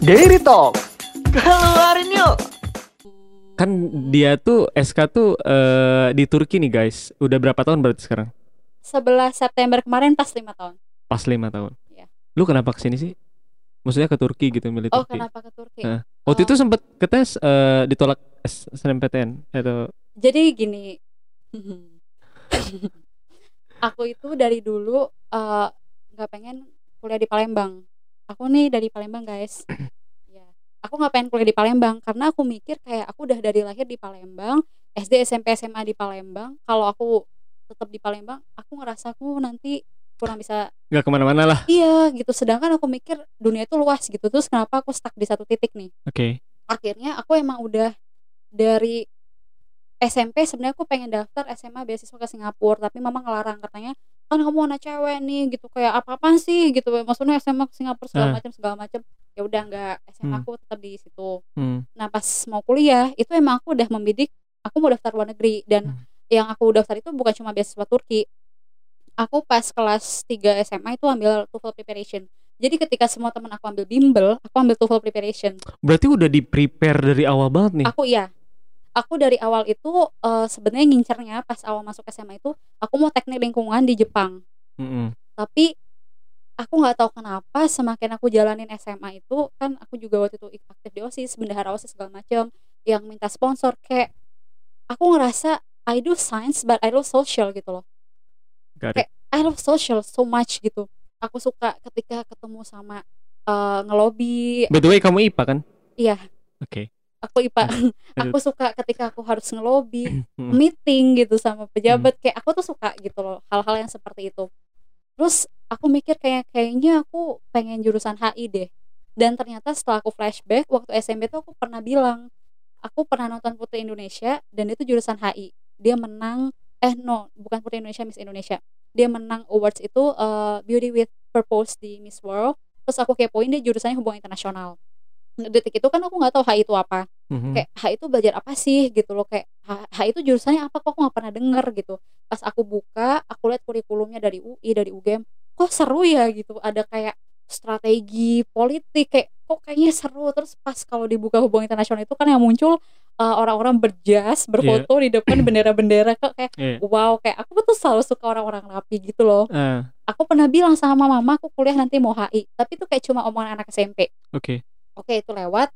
Daily Talk. Keluarin yuk. Kan dia tuh SK tuh eh, di Turki nih guys. Udah berapa tahun berarti sekarang? 11 September kemarin pas lima tahun. Pas lima tahun. Iya. Lu kenapa ke sini sih? Maksudnya ke Turki gitu milih Oh, Turki. kenapa ke Turki? Heeh. Waktu Oh. itu sempet ketes eh, ditolak S- SNMPTN atau Jadi gini. aku itu dari dulu eh, nggak pengen kuliah di Palembang. Aku nih dari Palembang, guys. ya. Aku nggak pengen kuliah di Palembang karena aku mikir kayak aku udah dari lahir di Palembang, SD, SMP, SMA di Palembang. Kalau aku tetap di Palembang, aku ngerasa aku nanti kurang bisa nggak ke mana-mana lah. iya gitu. Sedangkan aku mikir dunia itu luas gitu. Terus kenapa aku stuck di satu titik nih? Oke. akhirnya aku emang udah dari SMP sebenarnya aku pengen daftar SMA beasiswa ke Singapura tapi mama ngelarang katanya kan kamu anak cewek nih gitu kayak apa apaan sih gitu maksudnya SMA ke Singapura segala Ah. macam segala macam ya udah nggak SMA Hmm. aku tetap di situ Hmm. nah pas mau kuliah itu emang aku udah membidik aku mau daftar luar negeri dan Hmm. yang aku daftar itu bukan cuma beasiswa Turki aku pas kelas 3 SMA itu ambil TOEFL preparation jadi ketika semua teman aku ambil bimbel aku ambil TOEFL preparation Berarti udah di prepare dari awal banget nih. aku iya aku dari awal itu eh, sebenarnya ngincernya pas awal masuk SMA itu aku mau teknik lingkungan di Jepang Mm-mm. tapi aku nggak tahu kenapa semakin aku jalanin SMA itu kan aku juga waktu itu aktif di OSIS bendahara OSIS segala macam yang minta sponsor kayak aku ngerasa I do science but I love social gitu loh Got it. Kayak- I love social so much gitu aku suka ketika ketemu sama eh, ngelobi By the way kamu IPA kan? iya Oke. Aku IPA Aduh. aku suka ketika aku harus ngelobi Hmm. meeting gitu sama pejabat kayak aku tuh suka gitu loh hal-hal yang seperti itu. Terus aku mikir kayak kayaknya aku pengen jurusan HI deh. Dan ternyata setelah aku flashback waktu SMP tuh aku pernah bilang aku pernah nonton Putri Indonesia dan itu jurusan HI dia menang eh no bukan Putri Indonesia Miss Indonesia. Dia menang awards itu eh, Beauty with Purpose di Miss World. Terus aku kepoin dia jurusannya hubungan internasional detik itu kan aku nggak tahu HI itu apa. Mhm. kayak H itu belajar apa sih gitu loh kayak H, H itu jurusannya apa kok aku nggak pernah denger gitu. Pas aku buka aku lihat kurikulumnya dari UI dari UGM kok seru ya gitu ada kayak strategi politik kayak kok kayaknya seru. Terus pas kalau dibuka hubungan internasional itu kan yang muncul uh, orang-orang berjas berfoto di depan bendera-bendera kok kayak Iya. wow kayak aku tuh selalu suka orang-orang rapi gitu loh. Ah, aku pernah bilang sama mama aku kuliah nanti mau HI tapi itu kayak cuma omongan anak SMP Oke. Oke itu lewat.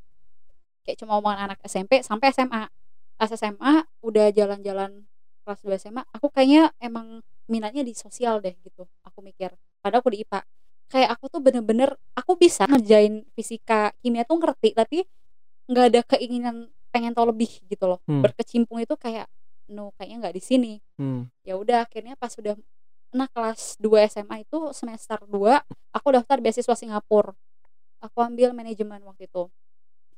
Kayak cuma omongan anak SMP sampai SMA pas SMA udah jalan-jalan kelas 2 SMA aku kayaknya emang minatnya di sosial deh gitu aku mikir. Padahal aku di IPA kayak aku tuh bener-bener aku bisa ngerjain fisika kimia tuh ngerti tapi nggak ada keinginan pengen tahu lebih gitu loh. Hmm. berkecimpung itu kayak no kayaknya nggak di sini. Hmm. ya udah akhirnya pas sudah nah kelas 2 SMA itu semester 2 aku daftar beasiswa Singapura aku ambil manajemen waktu itu.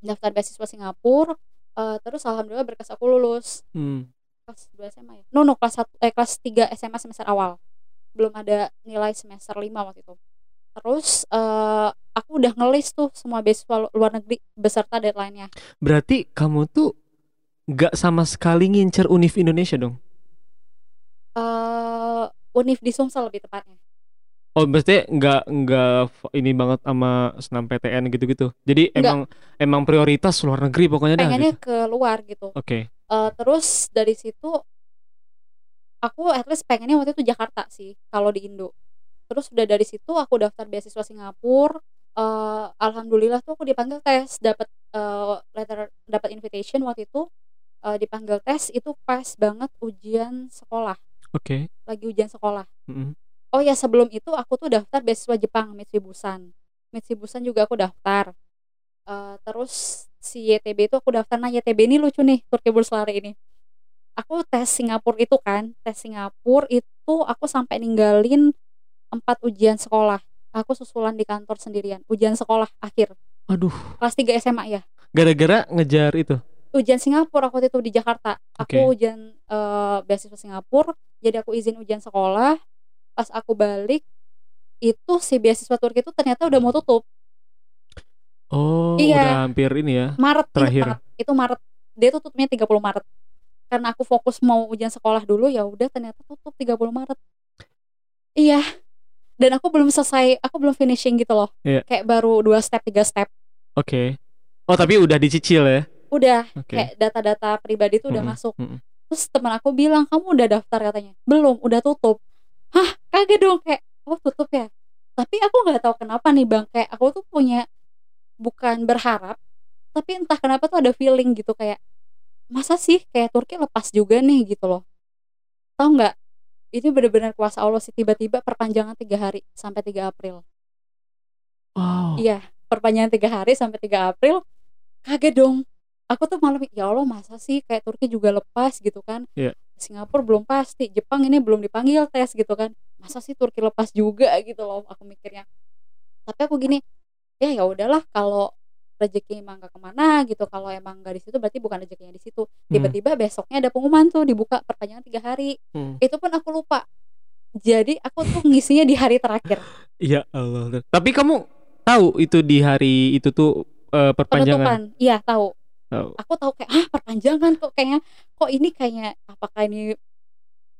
Daftar beasiswa Singapura eh, terus alhamdulillah berkas aku lulus. Hmm. kelas 2 SMA ya? No no kelas 1 eh kelas 3 SMA semester awal. Belum ada nilai semester 5 waktu itu. Terus eh, aku udah ngelis tuh semua beasiswa lu- luar negeri beserta deadline-nya. Berarti kamu tuh nggak sama sekali ngincer Univ Indonesia dong? eh Univ di Sumsel lebih tepatnya Oh, berarti nggak nggak ini banget sama senam PTN gitu-gitu. Jadi Nggak. emang emang prioritas luar negeri pokoknya dah. pengennya Gitu. ke luar gitu Oke. Eh, terus dari situ aku at least pengennya waktu itu Jakarta sih kalau di Indo terus udah dari situ aku daftar beasiswa Singapura Eh, alhamdulillah tuh aku dipanggil tes dapat eh, letter dapat invitation waktu itu eh, dipanggil tes itu pas banget ujian sekolah Oke. lagi ujian sekolah Mm-mm. Oh ya sebelum itu aku tuh daftar beasiswa Jepang Mitsubishi Mitsubishi juga aku daftar. Eh, terus si YTB itu aku daftar. Nah YTB ini lucu nih Turki Burs Lari ini. Aku tes Singapura itu kan tes Singapura itu aku sampai ninggalin empat ujian sekolah. Aku susulan di kantor sendirian ujian sekolah akhir. Aduh, kelas 3 SMA ya. Gara-gara ngejar itu. ujian Singapura waktu itu di Jakarta. Aku Oke. ujian eh, beasiswa Singapura jadi aku izin ujian sekolah pas aku balik itu si beasiswa Turki itu ternyata udah mau tutup Oh, Iya. udah hampir ini ya. Maret inget Terakhir. banget. itu Maret dia tutupnya 30 Maret karena aku fokus mau ujian sekolah dulu ya udah ternyata tutup 30 Maret iya dan aku belum selesai aku belum finishing gitu loh Iya. kayak baru dua step tiga step Oke. Oh tapi udah dicicil ya? udah Oke. kayak data-data pribadi tuh udah Mm-mm, masuk mm-mm. terus teman aku bilang kamu udah daftar katanya belum udah tutup hah kaget dong kayak oh tutup ya tapi aku nggak tahu kenapa nih bang kayak aku tuh punya bukan berharap tapi entah kenapa tuh ada feeling gitu kayak masa sih kayak Turki lepas juga nih gitu loh tahu nggak ini benar-benar kuasa Allah sih tiba-tiba perpanjangan tiga hari sampai 3 April Wow. Iya, perpanjangan tiga hari sampai 3 April. Kaget dong. Aku tuh malam ya Allah masa sih kayak Turki juga lepas gitu kan. Iya. Singapura belum pasti, Jepang ini belum dipanggil tes gitu kan. Masa sih Turki lepas juga gitu loh aku mikirnya. Tapi aku gini, ya ya udahlah kalau rezeki emang gak ke mana gitu kalau emang gak di situ berarti bukan rezekinya di situ tiba-tiba besoknya ada pengumuman tuh dibuka perpanjangan tiga hari Hmm. itu pun aku lupa jadi aku tuh ngisinya di hari terakhir Ya Allah. Tapi kamu tahu itu di hari itu tuh eh, perpanjangan? penutupan iya tahu Tahu. aku tahu kayak ah perpanjangan kok kayaknya kok ini kayaknya apakah ini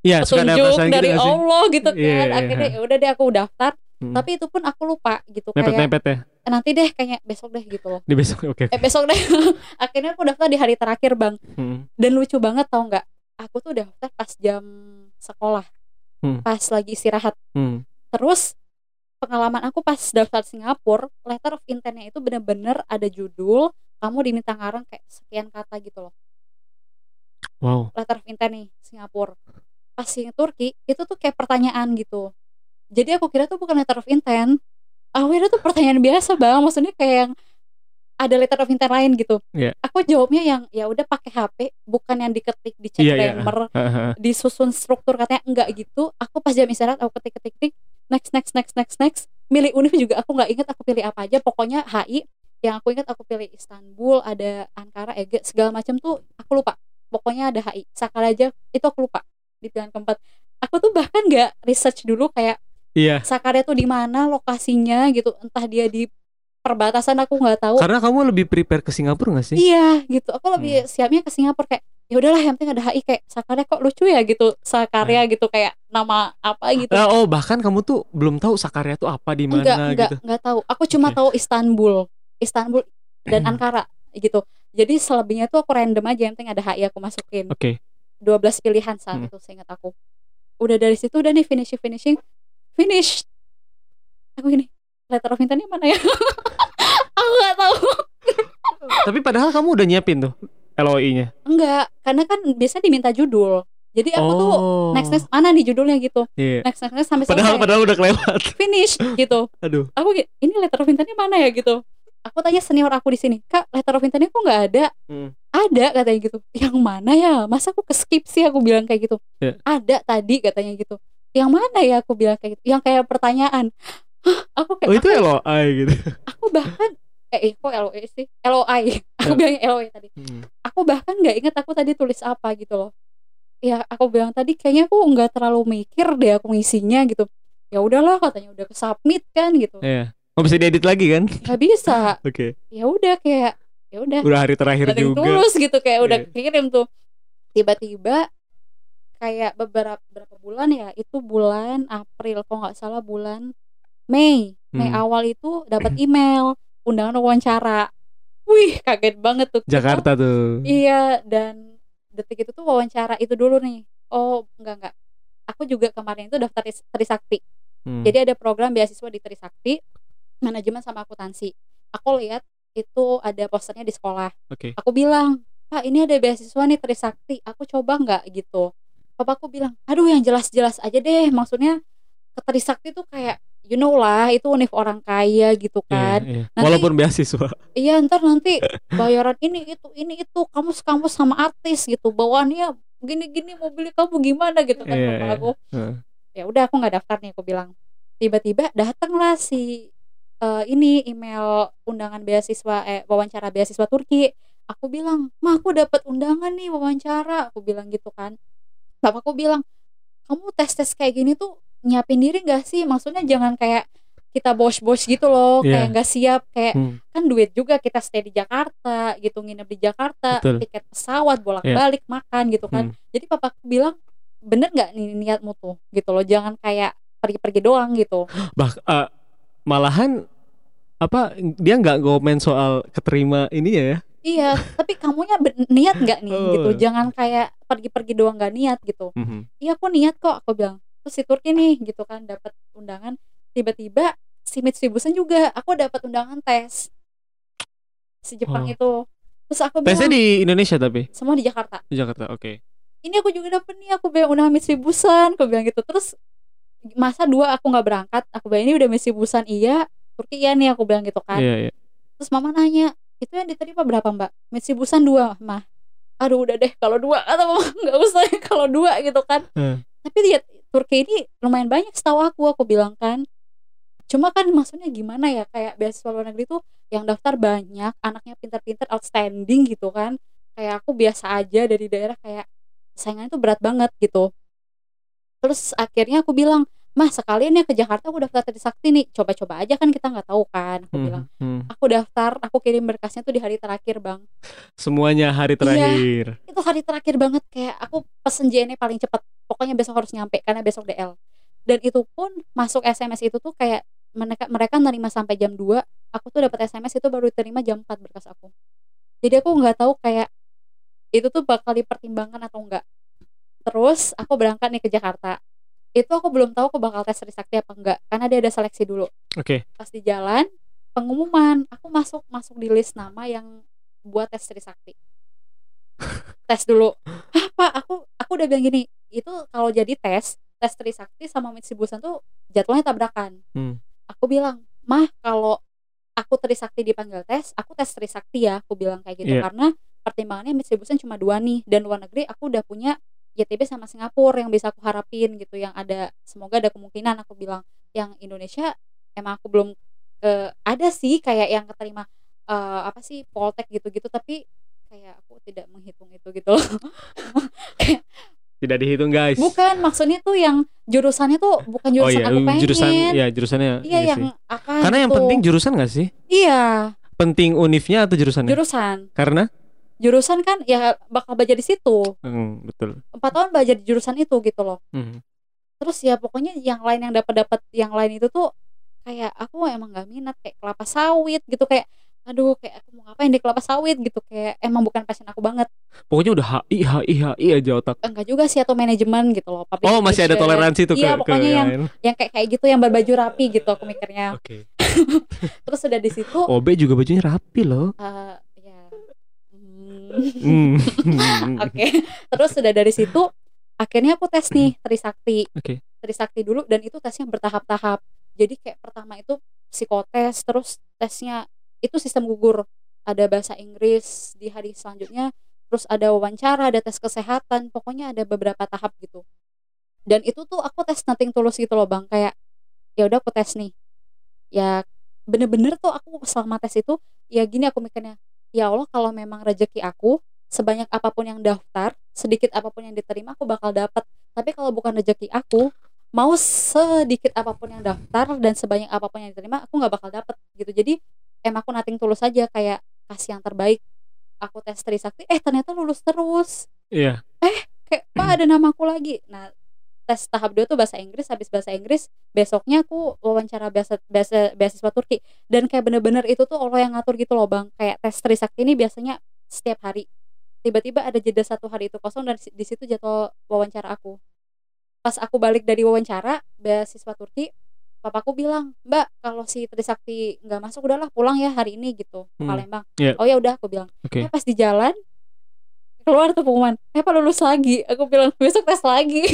Iya, ada petunjuk perasaan dari gitu? Allah gitu kan Iya, iya, akhirnya iya. ya udah deh aku daftar Hmm. tapi itu pun aku lupa gitu kayak Mepet-mepet ya "Eh, nanti deh kayaknya besok deh gitu loh di besok. Oke. eh besok deh akhirnya aku daftar di hari terakhir bang Hmm. dan lucu banget tau nggak aku tuh daftar pas jam sekolah Hmm. pas lagi istirahat Hmm. terus pengalaman aku pas daftar Singapura letter of intentnya itu bener-bener ada judul kamu diminta ngarang kayak sekian kata gitu loh. Wow. letter of intent nih Singapura. Pas yang Turki itu tuh kayak pertanyaan gitu. Jadi aku kira tuh bukan letter of intent. Aku kira tuh pertanyaan biasa bang. Maksudnya kayak yang ada letter of intent lain gitu. Iya. aku jawabnya yang ya udah pakai HP bukan yang diketik di chat Iya, iya. grammar Hahaha. disusun struktur katanya. Enggak gitu. Aku pas jam istirahat aku ketik ketik ketik next next next next next. Milih univ juga aku nggak inget aku pilih apa aja. Pokoknya HI yang aku ingat aku pilih Istanbul ada Ankara Ege segala macam tuh aku lupa pokoknya ada HI Sakal aja itu aku lupa di pilihan keempat aku tuh bahkan nggak research dulu kayak Iya. Sakarya tuh di mana lokasinya gitu entah dia di perbatasan aku nggak tahu Karena kamu lebih prepare ke Singapura gak sih? Iya gitu. Aku lebih siapnya ke Singapura kayak ya udahlah yang penting ada HI kayak Sakarya kok lucu ya gitu. Sakarya gitu kayak nama apa gitu. Eh, oh bahkan kamu tuh belum tahu Sakarya tuh apa di mana enggak, enggak, gitu. enggak tahu. Aku cuma Oke. tahu Istanbul. Istanbul dan Ankara gitu. Jadi selebihnya tuh aku random aja yang penting ada HI aku masukin. Oke. 12 pilihan saat Hmm. itu seingat aku. Udah dari situ udah nih finishing finishing finish. Aku gini, letter of intentnya mana ya? aku nggak tahu. Tapi padahal kamu udah nyiapin tuh LOI-nya. Enggak, karena kan biasa diminta judul. Jadi aku tuh oh. next next mana nih judulnya gitu Iya. next next, next sampai Padahal selesai padahal udah kelewat. finish gitu Aduh. aku ini letter of intentnya mana ya gitu aku tanya senior aku di sini kak letter of intentnya kok nggak ada? Hmm. ada katanya gitu. Yang mana ya? Masa aku ke skip sih? Aku bilang kayak gitu. Iya. ada tadi katanya gitu. Yang mana ya? Aku bilang kayak gitu. Yang kayak pertanyaan. Hah, aku kayak Oh itu aku, LOI gitu. aku bahkan eh eh, kok LOE sih? LOI aku Ya. bilangnya LOE tadi. Hmm. aku bahkan nggak inget aku tadi tulis apa gitu loh. Ya aku bilang tadi kayaknya aku nggak terlalu mikir deh aku ngisinya gitu. Ya udahlah katanya udah ke submit kan gitu. Iya. Nggak bisa diedit lagi kan? nggak bisa Oke. ya udah kayak ya udah Udah hari terakhir nothing juga. tulus gitu kayak udah Iya. kirim tuh tiba-tiba kayak beberapa berapa bulan ya itu bulan April kalau nggak salah bulan Mei Mei Hmm. awal itu dapat email undangan wawancara wih kaget banget tuh Jakarta tuh. Iya dan detik itu tuh wawancara itu dulu nih. Oh enggak enggak. Aku juga kemarin itu daftar Tris- Trisakti. Hmm. Jadi ada program beasiswa di Trisakti, manajemen sama akuntansi. Aku lihat itu ada posternya di sekolah. Oke. Aku bilang, Pak ini ada beasiswa nih Trisakti. Aku coba nggak gitu. Papaku bilang, aduh yang jelas-jelas aja deh. Maksudnya ke Trisakti tuh kayak you know lah itu univ orang kaya gitu Iya, kan. iya. Nanti- Walaupun beasiswa. Iya ntar nanti bayaran ini itu ini itu kamu kampus sama artis gitu bawaannya gini gini mobil kamu gimana gitu kan papa iya. aku Heeh. ya udah aku nggak daftar nih aku bilang tiba-tiba datanglah si eh, ini email undangan beasiswa eh wawancara beasiswa Turki aku bilang mah aku dapat undangan nih wawancara aku bilang gitu kan bapakku bilang kamu tes tes kayak gini tuh nyiapin diri gak sih maksudnya jangan kayak kita bos-bos gitu loh Iya. kayak nggak siap kayak Hmm. kan duit juga kita stay di Jakarta gitu nginep di Jakarta Betul. tiket pesawat bolak-balik makan gitu kan Hmm. jadi papaku bilang bener nggak nih niatmu tuh gitu loh jangan kayak pergi-pergi doang gitu Bah, eh, malahan apa dia nggak komen soal keterima ini ya? iya tapi kamunya niat nggak nih Oh. gitu jangan kayak pergi-pergi doang nggak niat gitu Mhm. iya aku niat kok aku bilang terus si Turki nih gitu kan dapat undangan tiba-tiba si Mitsubishi juga aku dapat undangan tes si Jepang Oh. itu terus aku bilang Tesnya di Indonesia tapi semua di Jakarta di Jakarta. Oke. ini aku juga dapet nih aku bilang undangan Mitsubishi aku bilang gitu terus masa dua aku nggak berangkat aku bilang ini udah Mitsubishi iya Turki iya nih aku bilang gitu kan. Iya iya. terus mama nanya itu yang diterima berapa mbak? Mitsubishi dua mah aduh udah deh kalau dua atau nggak usah kalau dua gitu kan. Hmm. tapi lihat Turki ini lumayan banyak setahu aku aku bilang kan. Cuma kan maksudnya gimana ya kayak beasiswa luar negeri tuh yang daftar banyak anaknya pintar-pintar outstanding gitu kan. Kayak aku biasa aja dari daerah kayak saingannya tuh berat banget gitu. Terus akhirnya aku bilang mah sekalian ya ke Jakarta aku daftar Trisakti nih. Coba-coba aja kan kita nggak tahu kan aku Mhm, bilang. mhm. aku daftar aku kirim berkasnya tuh di hari terakhir bang. Semuanya hari Iya. terakhir. itu hari terakhir banget. Kayak aku pesen JNE paling cepat pokoknya besok harus nyampe karena besok DL dan itu pun masuk SMS itu tuh kayak mereka mereka nerima sampai jam 2 aku tuh dapat SMS itu baru diterima jam 4 berkas aku. Jadi aku nggak tahu kayak itu tuh bakal dipertimbangkan atau enggak terus aku berangkat nih ke Jakarta itu aku belum tahu aku bakal tes Trisakti apa enggak karena dia ada seleksi dulu Oke. pas di jalan pengumuman aku masuk masuk di list nama yang buat tes Trisakti tes dulu Hah pak aku aku udah bilang gini itu kalau jadi tes tes Trisakti sama Mitsubishi tuh jadwalnya tabrakan Hmm. aku bilang mah kalau aku Trisakti dipanggil tes aku tes Trisakti ya aku bilang kayak gitu Iya. karena pertimbangannya Mitsubishi cuma dua nih dan luar negeri aku udah punya YTB sama Singapura yang bisa aku harapin gitu yang ada semoga ada kemungkinan aku bilang yang Indonesia emang aku belum eh, ada sih kayak yang keterima eh, apa sih Poltek gitu-gitu tapi kayak aku tidak menghitung itu gitu loh Tidak dihitung guys. bukan maksudnya tuh yang jurusannya tuh bukan Oh jurusan iya, aku pengen jurusan ya jurusannya iya yang sih. apa Karena yang gitu. penting jurusan gak sih? iya Penting univnya atau jurusannya? jurusan Karena jurusan kan ya bakal belajar di situ Hmm, betul. empat tahun belajar di jurusan itu gitu loh Hmm. terus ya pokoknya yang lain yang dapat dapat yang lain itu tuh kayak aku emang gak minat kayak kelapa sawit gitu kayak aduh kayak aku mau ngapain di kelapa sawit gitu kayak emang bukan passion aku banget Pokoknya udah HI HI HI aja otak. enggak juga sih atau manajemen gitu loh public Oh, masih ada toleransi tuh Iya, ke, ke pokoknya yang- lain. yang kayak kayak gitu yang berbaju rapi gitu aku mikirnya Oke. terus udah di situ OB juga bajunya rapi loh. Hmm. Oke, terus sudah dari situ akhirnya aku tes nih Trisakti. Oke. Trisakti dulu dan itu tesnya bertahap-tahap. Jadi kayak pertama itu psikotes, terus tesnya itu sistem gugur. Ada bahasa Inggris di hari selanjutnya, terus ada wawancara, ada tes kesehatan, pokoknya ada beberapa tahap gitu. Dan itu tuh aku tes nothing tulus gitu loh, Bang. Kayak ya udah aku tes nih. Ya bener-bener tuh aku selama tes itu ya gini aku mikirnya, ya Allah kalau memang rezeki aku sebanyak apa pun yang daftar, sedikit apa pun yang diterima aku bakal dapat. Tapi kalau bukan rezeki aku, mau sedikit apa pun yang daftar dan sebanyak apa pun yang diterima, aku nggak bakal dapat gitu. Jadi emang aku nating tulus aja kayak kasih yang terbaik. Aku tes Trisakti, eh ternyata lulus terus. Iya. Kayak, Pak ada namaku lagi. Nah, tes tahap 2 tuh bahasa Inggris, habis bahasa Inggris, besoknya aku wawancara bahasa, bahasa beasiswa Turki. Dan kayak bener-bener itu tuh Allah yang ngatur gitu loh bang. Kayak tes Trisakti ini biasanya setiap hari. Tiba-tiba ada jeda satu hari itu kosong dan di situ jadwal wawancara aku. Pas aku balik dari wawancara beasiswa Turki, papaku bilang, Mbak kalau si Trisakti nggak masuk udahlah pulang ya hari ini gitu Hmm, Palembang. iya. Oh ya udah aku bilang. Oke. Eh pas di jalan keluar tuh pengumuman, eh pak lulus lagi. Aku bilang besok tes lagi.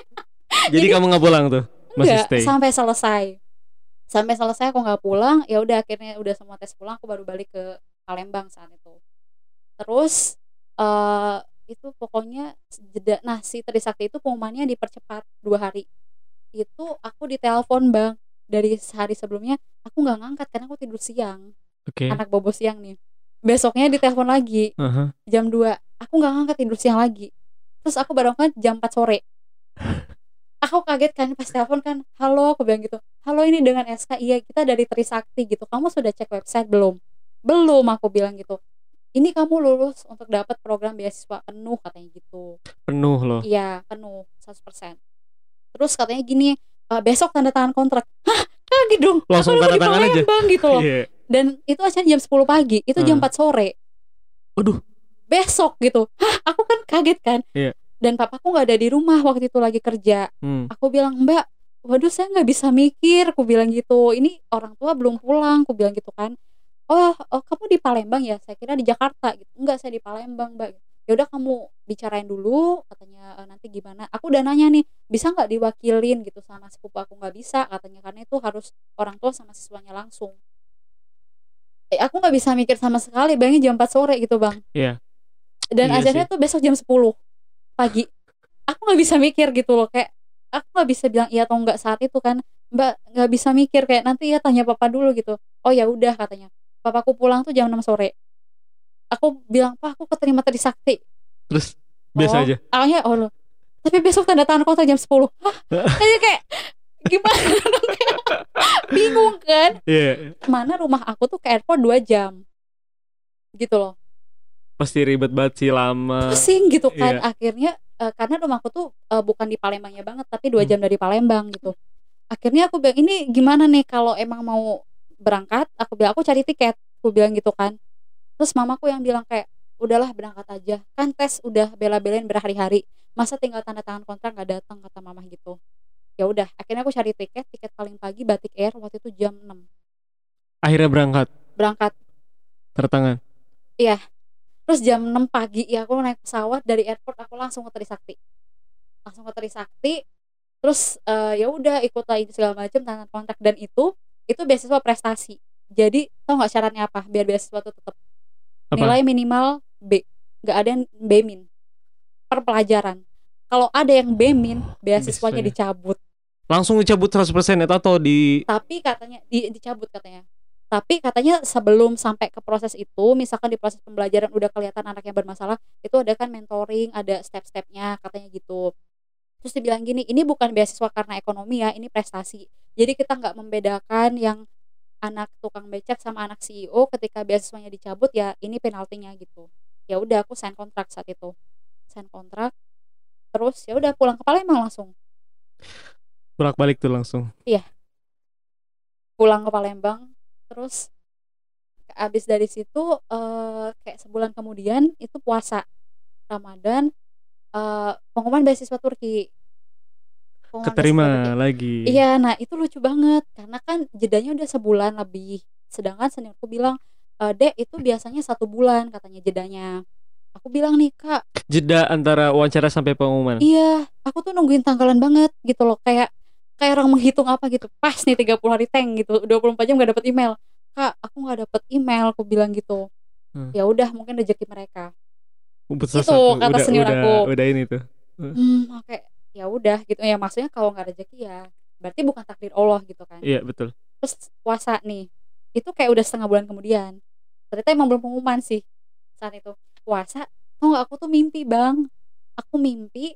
Jadi, kamu nggak pulang tuh? Masih Enggak, stay. sampai selesai. Sampai selesai aku nggak pulang, ya udah akhirnya udah semua tes pulang, aku baru balik ke Palembang saat itu. Terus eh itu pokoknya jeda. Nah si Trisakti itu pengumumannya dipercepat dua hari. Itu aku ditelepon bang dari sehari sebelumnya, aku nggak ngangkat karena aku tidur siang, Oke. anak bobo siang nih. Besoknya ditelepon lagi. Aha. jam 2 aku nggak ngangkat tidur siang lagi. Terus aku baru ngangkat jam 4 sore. Aku kaget kan pas telepon kan. Halo aku bilang gitu. Halo ini dengan SK iya kita dari Trisakti gitu. Kamu sudah cek website belum? Belum aku bilang gitu. Ini kamu lulus untuk dapat program beasiswa penuh katanya gitu. Penuh loh. iya penuh 100% terus katanya gini "Eh, besok tanda tangan kontrak. Hah? Kaget dong. Langsung aku tanda tangan aja. Palembang gitu loh. Iya. Dan itu acaranya jam 10 pagi itu jam Hmm. 4 sore. Waduh. besok gitu. Hah aku kan kaget kan? Iya. dan papaku nggak ada di rumah waktu itu lagi kerja. Hmm. aku bilang mbak waduh saya nggak bisa mikir. Aku bilang gitu. Ini orang tua belum pulang. Aku bilang gitu kan. Oh, oh kamu di Palembang ya? Saya kira di Jakarta. Gitu. Enggak saya di Palembang mbak. Ya udah kamu bicarain dulu katanya "E, nanti gimana. Aku udah nanya nih bisa nggak diwakilin? Gitu sama sepupu aku nggak bisa katanya karena itu harus orang tua sama siswanya langsung aku nggak bisa mikir sama sekali bayangin jam 4 sore gitu bang. Iya. dan Iya ajarnya tuh besok jam 10 pagi. Aku nggak bisa mikir gitu loh kayak aku nggak bisa bilang iya atau enggak saat itu kan. Mbak nggak bisa mikir kayak nanti ya tanya papa dulu gitu. Oh ya udah katanya. Papaku pulang tuh jam 6 sore. Aku bilang pak aku keterima Trisakti Terus biasa oh, aja. awalnya oh loh. Tapi besok tanda tangan kontrak jam 10 Hah? Kayak gimana bingung kan? Iya. mana rumah aku tuh ke airport 2 jam. Gitu loh. Pasti ribet banget sih lama. pusing gitu kan. Iya. akhirnya eh, karena rumahku tuh eh, bukan di Palembangnya banget tapi dua Hmm. jam dari Palembang gitu. Akhirnya aku bilang ini gimana nih kalau emang mau berangkat? Aku bilang aku cari tiket. Aku bilang gitu kan. Terus mamaku yang bilang kayak udahlah berangkat aja. Kan tes udah bela-belain berhari-hari. Masa tinggal tanda tangan kontrak nggak datang kata mama gitu ya udah akhirnya aku cari tiket tiket paling pagi Batik Air waktu itu jam 6 Akhirnya berangkat. berangkat Tertangan. Terus jam 6 pagi ya aku naik pesawat dari airport aku langsung ke Trisakti. Langsung ke Trisakti. Terus eh, ya udah ikut lagi segala macam tanda kontrak dan itu itu beasiswa prestasi. Jadi tau nggak syaratnya apa biar beasiswa tuh tetap Apa? nilai minimal B. nggak ada yang B min per pelajaran. Kalau ada yang B min beasiswanya Beasiswanya. dicabut. Langsung dicabut 100% itu atau di Tapi katanya di, dicabut katanya. Tapi katanya sebelum sampai ke proses itu, misalkan di proses pembelajaran udah kelihatan anak yang bermasalah, itu ada kan mentoring, ada step-stepnya katanya gitu. Terus dibilang gini, ini bukan beasiswa karena ekonomi ya, ini prestasi. Jadi kita nggak membedakan yang anak tukang becak sama anak CEO ketika beasiswanya dicabut ya ini penaltinya gitu. Ya udah aku sign kontrak saat itu. Sign kontrak. Terus ya udah pulang ke Palembang langsung. Bolak-balik tuh langsung. pulang ke Palembang terus abis dari situ eh, kayak sebulan kemudian itu puasa Ramadan eh, pengumuman beasiswa Turki Pengumuman beasiswa Keterima Turki. lagi. iya nah itu lucu banget karena kan jedanya udah sebulan lebih sedangkan seniorku bilang e, dek itu biasanya satu bulan katanya jedanya aku bilang nih kak Jeda antara wawancara sampai pengumuman. Iya, aku tuh nungguin tanggalan banget gitu loh kayak kayak orang menghitung apa gitu. Pas nih 30 hari tank gitu, 24 jam gak dapet email. Kak, aku nggak dapet email, aku bilang gitu. Hmm. Ya udah, mungkin rezeki mereka. Putus Itu kata udah, senior udah, aku. Udah ini tuh. Hmm, oke. Ya udah gitu. Ya maksudnya kalau nggak rezeki ya berarti bukan takdir Allah gitu kan. Iya betul. Terus puasa nih. Itu kayak udah setengah bulan kemudian. Ternyata emang belum pengumuman sih saat itu. Puasa, tau nggak aku tuh mimpi, Bang. Aku mimpi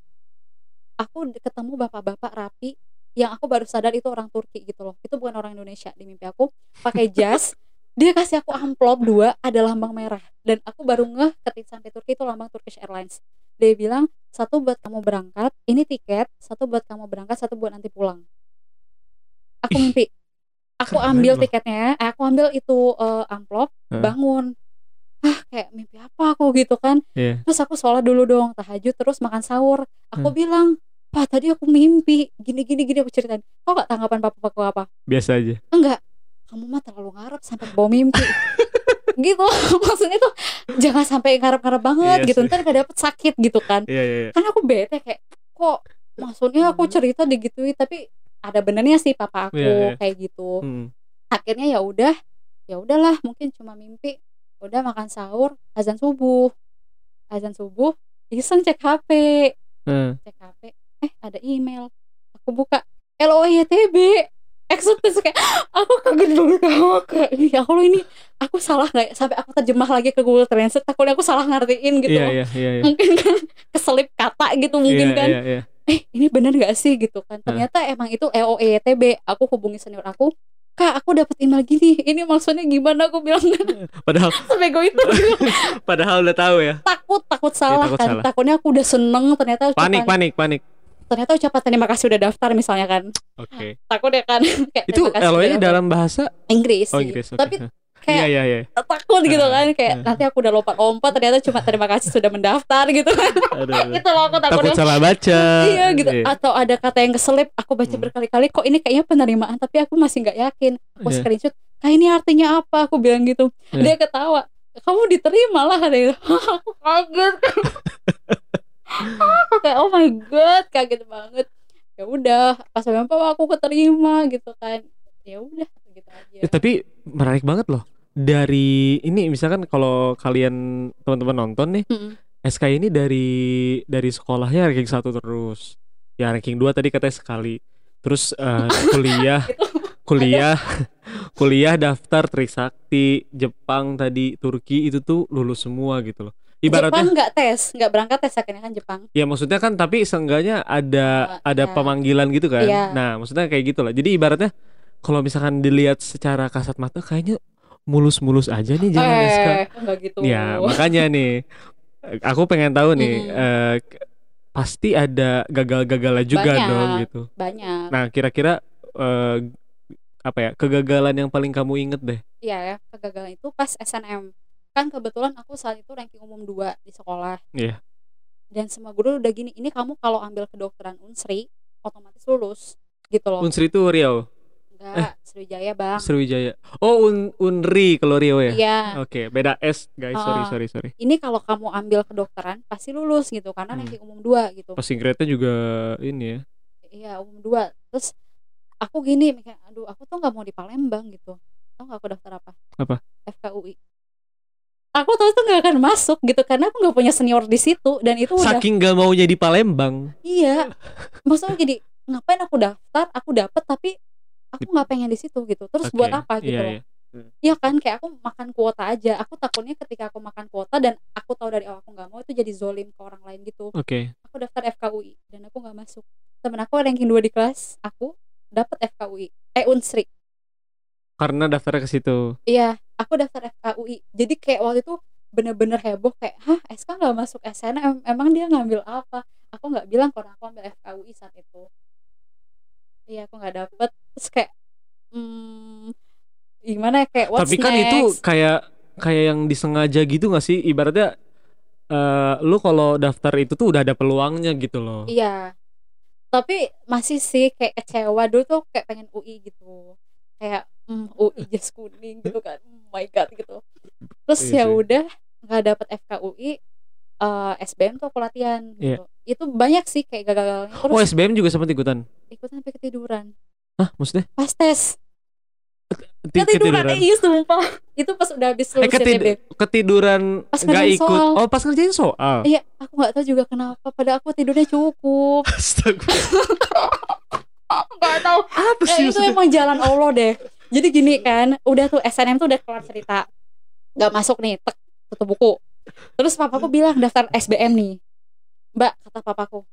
aku ketemu bapak-bapak rapi yang aku baru sadar itu orang Turki gitu loh. Itu bukan orang Indonesia di mimpi aku. Pakai jas dia kasih aku amplop dua ada lambang merah. Dan aku baru ngeh ketika sampai Turki itu lambang Turkish Airlines. Dia bilang satu buat kamu berangkat ini tiket satu buat kamu berangkat satu buat nanti pulang. Aku mimpi. Aku ambil tiketnya eh, aku ambil itu eh, amplop bangun. Ah kayak mimpi apa aku gitu kan. Iya. terus aku sholat dulu dong tahajud terus makan sahur. Aku Hmm. bilang pak tadi aku mimpi gini gini gini aku ceritain kok gak tanggapan papa aku apa Biasa aja. enggak kamu mah terlalu ngarep sampai bawa mimpi gitu maksudnya tuh jangan sampai ngarep-ngarep banget Iya gitu sih. ntar gak dapet sakit gitu kan Iya iya. iya. kan aku bete kayak kok maksudnya aku cerita digituin tapi ada benernya sih papa aku Iya, iya. kayak gitu Hmm. akhirnya ya udah ya udahlah mungkin cuma mimpi udah makan sahur azan subuh azan subuh iseng cek HP Hmm. cek HP eh ada email aku buka LOYTB eksotis kayak aku kaget banget sama kayak ya Allah ini aku salah nggak ya? sampai aku terjemah lagi ke Google Translate takutnya aku salah ngertiin gitu Iya iya iya. iya. mungkin kan keselip kata gitu mungkin Iya, kan Iya iya. eh ini bener gak sih gitu kan ternyata emang itu E EOETB aku hubungi senior aku kak aku dapat email gini ini maksudnya gimana aku bilang Padahal sampai gue itu gitu. padahal udah tahu ya. takut takut salah takut kan salah. takutnya aku udah seneng ternyata Panik cuma- panik panik. Ternyata ucapan terima kasih udah daftar misalnya kan Oke. takut ya kan kayak Itu LOE dalam bahasa Inggris Oh. Inggris. oke. tapi kayak Iya iya iya. takut gitu kan kayak nanti aku udah lompat-lompat ternyata cuma terima kasih sudah mendaftar gitu kan gitu loh aku Takut takutnya salah baca. iya gitu Iya. atau ada kata yang keselip aku baca Hmm. berkali-kali kok ini kayaknya penerimaan tapi aku masih nggak yakin aku Iya. screenshot kak ini artinya apa aku bilang gitu Iya. dia ketawa kamu diterima lah katanya gitu. aku kaget kayak oh my god kaget banget ya udah pas sampai apa aku keterima gitu kan ya udah gitu aja Eh, tapi menarik banget loh. Dari ini misalkan kalau kalian teman-teman nonton nih, Mm-mm. SK ini dari dari sekolahnya ranking satu terus. Ya ranking 2 tadi katanya sekali. Terus eh, kuliah Gitu. kuliah kuliah daftar Trisakti, Jepang tadi, Turki itu tuh lulus semua gitu loh. Jepang Ibaratnya nggak tes nggak berangkat tes akhirnya kan Jepang ya maksudnya kan tapi seenggaknya ada Oh, ada iya. pemanggilan gitu kan. Iya. Nah, maksudnya kayak gitu lah. Jadi ibaratnya kalau misalkan dilihat secara kasat mata kayaknya mulus-mulus aja nih jalan SK. eh nggak gitu Ya, makanya nih aku pengen tahu nih Mm-mm. eh, pasti ada gagal-gagalnya juga Banyak. dong gitu. banyak Nah, kira-kira eh, apa ya? Kegagalan yang paling kamu inget deh. Iya ya, kegagalan itu pas SNM. Kan kebetulan aku saat itu ranking umum 2 di sekolah. Iya. Dan semua guru udah gini, ini kamu kalau ambil kedokteran Unsri otomatis lulus gitu loh. Unsri itu Riau, Enggak, Sriwijaya, Bang. Sriwijaya. Oh, Un Unri kalau Riau ya. Iya. Oke, beda S, guys. Sorry, Ah. sorry, sorry. Ini kalau kamu ambil kedokteran pasti lulus gitu karena Hmm. ranking umum 2 gitu. Passing grade-nya juga ini ya. Iya, umum 2. Terus aku gini mikir, aduh, aku tuh nggak mau di Palembang gitu. Tahu nggak aku daftar apa? Apa? FKUI. Aku tahu tuh nggak akan masuk gitu karena aku nggak punya senior di situ dan itu udah Saking gak maunya di Palembang. Iya, maksudnya jadi ngapain aku daftar, aku dapet tapi aku nggak pengen di situ gitu. Terus Oke, buat apa gitu iya, loh? iya. Iya kan, kayak aku makan kuota aja. Aku takutnya ketika aku makan kuota dan aku tahu dari awal aku nggak mau itu jadi zolim ke orang lain gitu. Oke. Aku daftar FKUI dan aku nggak masuk. Temen aku ranking 2 di kelas, aku dapet FKUI, eh Unsri. Karena daftarnya ke situ. Iya, aku daftar FKUI. Jadi kayak waktu itu bener-bener heboh kayak, hah SK nggak masuk SNM, emang dia ngambil apa? Aku nggak bilang kalau aku ambil FKUI saat itu. Iya, aku nggak dapet. Terus kayak, hmm, gimana ya kayak what's Tapi kan itu next? kayak kayak yang disengaja gitu gak sih? Ibaratnya eh lu kalau daftar itu tuh udah ada peluangnya gitu loh. Iya. Tapi masih sih kayak kecewa dulu tuh kayak pengen UI gitu. Kayak hmm, UI jas kuning gitu kan. My god gitu. Terus Iya ya udah nggak dapet FKUI eh SBM tuh aku latihan Iya. gitu. Itu banyak sih kayak gagal-gagalnya. Terus Oh, SBM juga sempat ikutan. ikutan sampai ketiduran. Hah, maksudnya? Pas tes Ti- ketiduran, eh, iya sumpah. Itu pas udah habis Eh, lulus ketid- CTB. ketiduran Pas ngerjain ikut. soal. Oh, pas ngerjain soal. Iya, aku nggak tahu juga kenapa. Padahal aku tidurnya cukup. Astaga. Nggak tahu. Apa Ya, sih itu maksudnya? emang jalan Allah deh. Jadi gini kan, udah tuh SNM tuh udah kelar cerita. Gak masuk nih, tek, tutup buku. Terus papaku bilang daftar SBM nih. Mbak, kata papaku.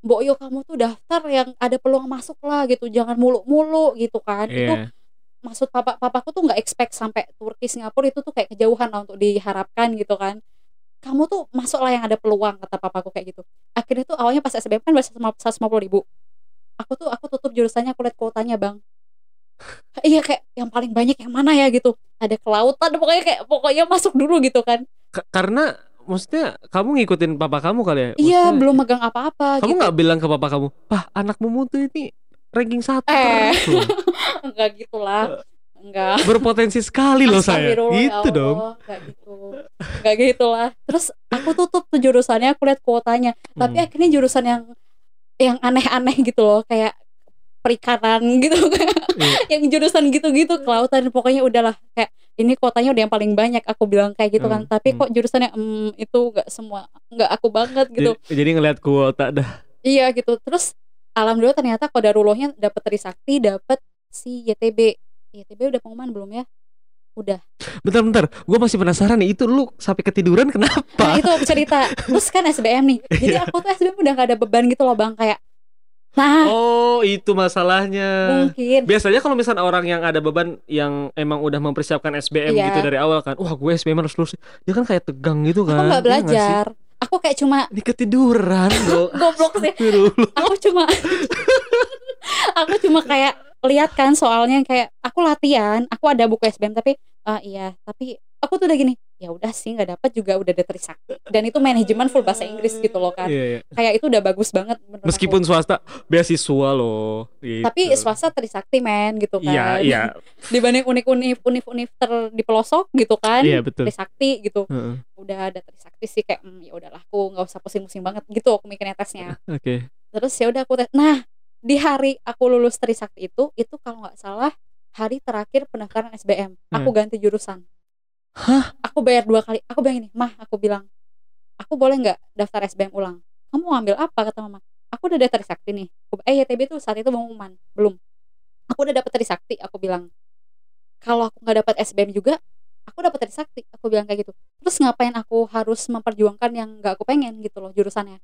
Mbok yo kamu tuh daftar yang ada peluang masuk lah gitu, jangan mulu-mulu gitu kan. Itu Iya. maksud papa papaku tuh nggak expect sampai Turki Singapura itu tuh kayak kejauhan lah untuk diharapkan gitu kan. Kamu tuh masuk lah yang ada peluang kata papaku kayak gitu. Akhirnya tuh awalnya pas SBM kan baru 150 ribu. Aku tuh aku tutup jurusannya aku lihat kuotanya bang. Iya kayak yang paling banyak yang mana ya gitu. Ada kelautan pokoknya kayak pokoknya masuk dulu gitu kan. Ka- karena maksudnya kamu ngikutin papa kamu kali ya? Iya belum megang apa-apa Kamu gitu. nggak bilang ke papa kamu, "Pah, anakmu mutu ini ranking satu Eh. Enggak gitulah. Enggak. Berpotensi sekali loh saya." Ya Gitu dong. Allah, Nggak gitu. Nggak gitu lah. Terus aku tutup tuh jurusannya, aku lihat kuotanya. Tapi Hmm. akhirnya jurusan yang yang aneh-aneh gitu loh, kayak perikanan gitu Iya. yang jurusan gitu-gitu kelautan pokoknya udahlah. Kayak ini kuotanya udah yang paling banyak aku bilang kayak gitu kan. Hmm, tapi hmm. kok jurusannya em, itu nggak semua nggak aku banget gitu. Jadi, jadi ngelihat kuota dah. iya gitu. Terus alhamdulillah ternyata kodarullahnya dapat Trisakti dapat si YTB YTB udah pengumuman belum ya? Udah. Bentar-bentar, gue masih penasaran nih itu lu sampai ketiduran Nah kenapa? itu aku cerita. Terus kan SBM nih. Jadi Iya. aku tuh SBM udah gak ada beban gitu loh bang. Kayak Nah Oh, itu masalahnya. mungkin Biasanya kalau misalnya orang yang ada beban yang emang udah mempersiapkan SBM Iya. gitu dari awal kan, wah gue SBM harus lulus. Dia kan kayak tegang gitu Aku kan. gak Iya nggak belajar aku kayak cuma Ini ketiduran dong. goblok sih aku cuma aku cuma kayak lihat kan soalnya kayak aku latihan aku ada buku SBM tapi ah iya tapi aku tuh udah gini ya udah sih nggak dapat juga udah ada Trisakti dan itu manajemen full bahasa Inggris gitu loh kan Iya, iya. kayak itu udah bagus banget menurut aku. Meskipun swasta beasiswa loh. gitu. tapi swasta Trisakti men gitu kan Iya, iya. dibanding unik-unik univ-univ ter di pelosok gitu kan Iya, betul. Trisakti gitu Heeh. udah ada Trisakti sih kayak hmm, ya udahlah aku nggak usah pusing-pusing banget gitu aku mikirnya tesnya Oke. terus ya udah aku tes nah di hari aku lulus Trisakti itu itu kalau nggak salah hari terakhir pendaftaran SBM aku ganti jurusan Hah? aku bayar dua kali. Aku bilang ini mah aku bilang aku boleh nggak daftar SBM ulang? Kamu mau ambil apa? kata mama. Aku udah daftar Trisakti nih. Aku- eh YTB tuh saat itu pengumuman. Belum. Aku udah dapet Trisakti aku bilang. Kalau aku nggak dapat SBM juga aku dapat Trisakti aku bilang kayak gitu. Terus ngapain aku harus memperjuangkan yang nggak aku pengen? gitu loh jurusannya.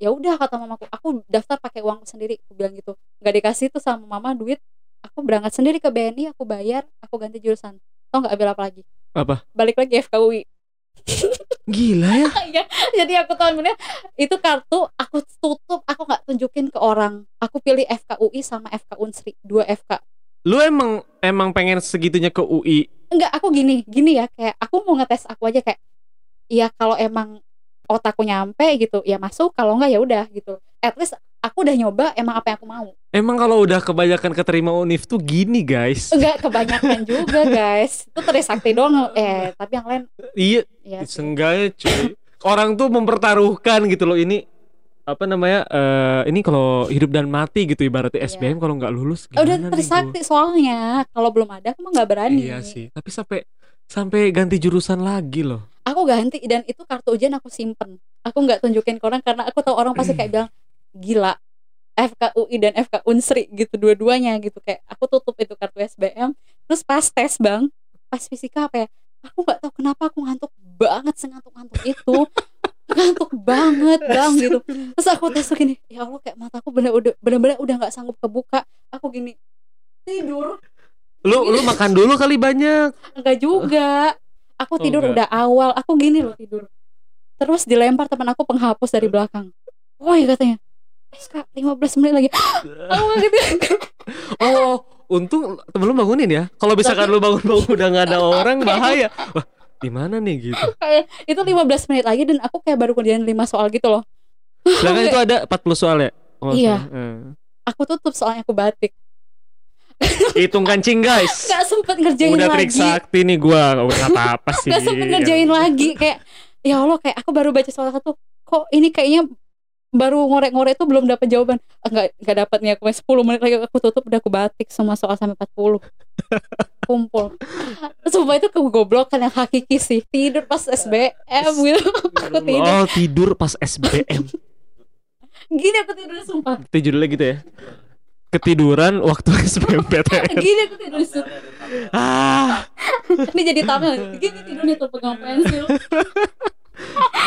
Ya udah kata mamaku aku daftar pakai uangku sendiri aku bilang gitu. Nggak dikasih tuh sama mama duit aku berangkat sendiri ke BNI aku bayar aku ganti jurusan. Tau nggak ambil apa lagi Apa? balik lagi FKUI Gila ya. Iya, jadi aku tahun ini itu kartu aku tutup, aku nggak tunjukin ke orang. Aku pilih FKUI sama FK Unsri, dua FK. Lu emang emang pengen segitunya ke UI. Enggak, aku gini, gini ya, kayak aku mau ngetes aku aja kayak, ya kalau emang otakku nyampe gitu, ya masuk. Kalau enggak ya udah gitu. At least aku udah nyoba emang apa yang aku mau. Emang kalau udah kebanyakan keterima univ tuh gini, guys. Enggak kebanyakan juga guys. Itu Trisakti doang. Eh, tapi yang lain Iya, ya. Seenggaknya cuy Orang tuh mempertaruhkan gitu loh Ini Apa namanya eh Ini kalau hidup dan mati gitu Ibaratnya Iya. SBM kalau nggak lulus udah gimana nih Trisakti soalnya. Kalau belum ada aku mah nggak berani. Iya sih Tapi sampai Sampai ganti jurusan lagi loh aku ganti dan itu kartu ujian aku simpen aku nggak tunjukin ke orang karena aku tahu orang pasti kayak bilang gila. FKUI dan FK Unsri gitu dua-duanya gitu. Kayak aku tutup itu kartu SBM terus pas tes bang pas fisika apa ya aku nggak tahu kenapa aku ngantuk banget sengantuk-ngantuk itu. Ngantuk banget bang gitu. Terus aku tes gini ya Allah kayak mataku bener udah bener-bener udah nggak sanggup kebuka. Aku gini tidur. Lu lu makan dulu kali banyak. Enggak juga. Aku Oh, tidur enggak. udah awal. Aku gini loh tidur. Terus dilempar teman aku penghapus dari belakang. Woi katanya SK 15 menit lagi. Aku gitu Oh Untung temen lu bangunin ya. Kalau misalkan lu bangun-bangun udah nggak ada orang Bahaya. Wah di mana nih gitu? Kayak itu 15 menit lagi dan aku kayak baru kerjain 5 soal gitu loh. Sedangkan itu ada 40 soal ya? Oh, Iya. Eh. aku tutup soalnya aku batik. Hitung kancing guys. Nggak sempet ngerjain Udah trik lagi sakti nih gua. Udah apa-apa sih. nggak sempet ngerjain lagi. Kayak ya Allah kayak aku baru baca soal satu. Kok ini kayaknya baru ngorek-ngorek tuh belum dapat jawaban. Ah, nggak nggak dapat nih aku 10 menit lagi aku tutup udah aku batik semua soal sampai 40 kumpul. Sumpah itu kegoblokan yang hakiki sih. Tidur pas SBM gitu. Aku tidur Oh tidur. pas SBM gini aku tidur sumpah. Itu judulnya gitu ya? Ketiduran waktu SBMPTN gini aku tidur sumpah. Ah, ini jadi thumbnail gini tidurnya tuh pegang pensil.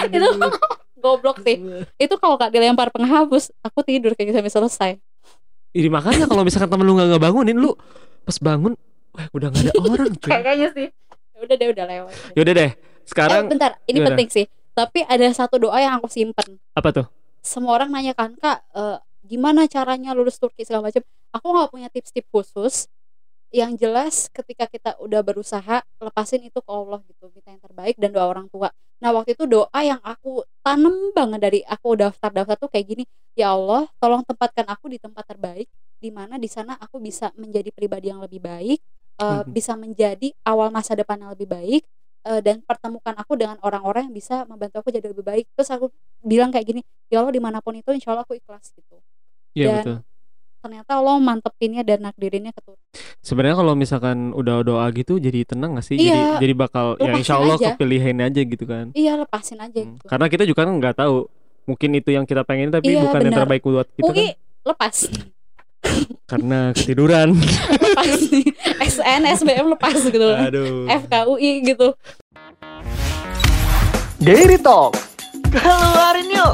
Itu goblok sih. Itu kalau gak dilempar penghapus aku tidur kayak gitu sampai selesai. Ini makanya kalau misalkan temen lu gak ngebangunin Lu pas bangun Wah udah gak ada orang cuy. Kayaknya sih. Ya udah deh udah lewat. Yaudah deh eh, Sekarang bentar ini gimana? penting sih. Tapi ada satu doa yang aku simpen. Apa tuh? semua orang nanya kan kak eh, gimana caranya lulus Turki segala macam? Aku nggak punya tips-tips khusus yang jelas ketika kita udah berusaha lepasin itu ke Allah gitu minta yang terbaik dan doa orang tua nah waktu itu doa yang aku tanam banget dari aku daftar daftar tuh kayak gini ya Allah tolong tempatkan aku di tempat terbaik di mana di sana aku bisa menjadi pribadi yang lebih baik eh, Mhm. bisa menjadi awal masa depan yang lebih baik eh, dan pertemukan aku dengan orang-orang yang bisa membantu aku jadi lebih baik. Terus aku bilang kayak gini ya Allah di mana pun itu insya Allah aku ikhlas gitu. Iya Dan- betul ternyata Allah mantepinnya dan nakdirinnya ke Sebenarnya kalau misalkan udah doa gitu Jadi tenang gak sih? Iya. Jadi, jadi bakal Ya insya Allah aja. kepilihin aja gitu kan iya lepasin aja Hmm, gitu Karena kita juga kan nggak tahu Mungkin itu yang kita pengen Tapi Iya, bukan yang benar. terbaik buat kita UI kan lepas Karena ketiduran lepas nih SN SBM lepas gitu Aduh FKUI gitu Daily Talk. Keluarin yuk.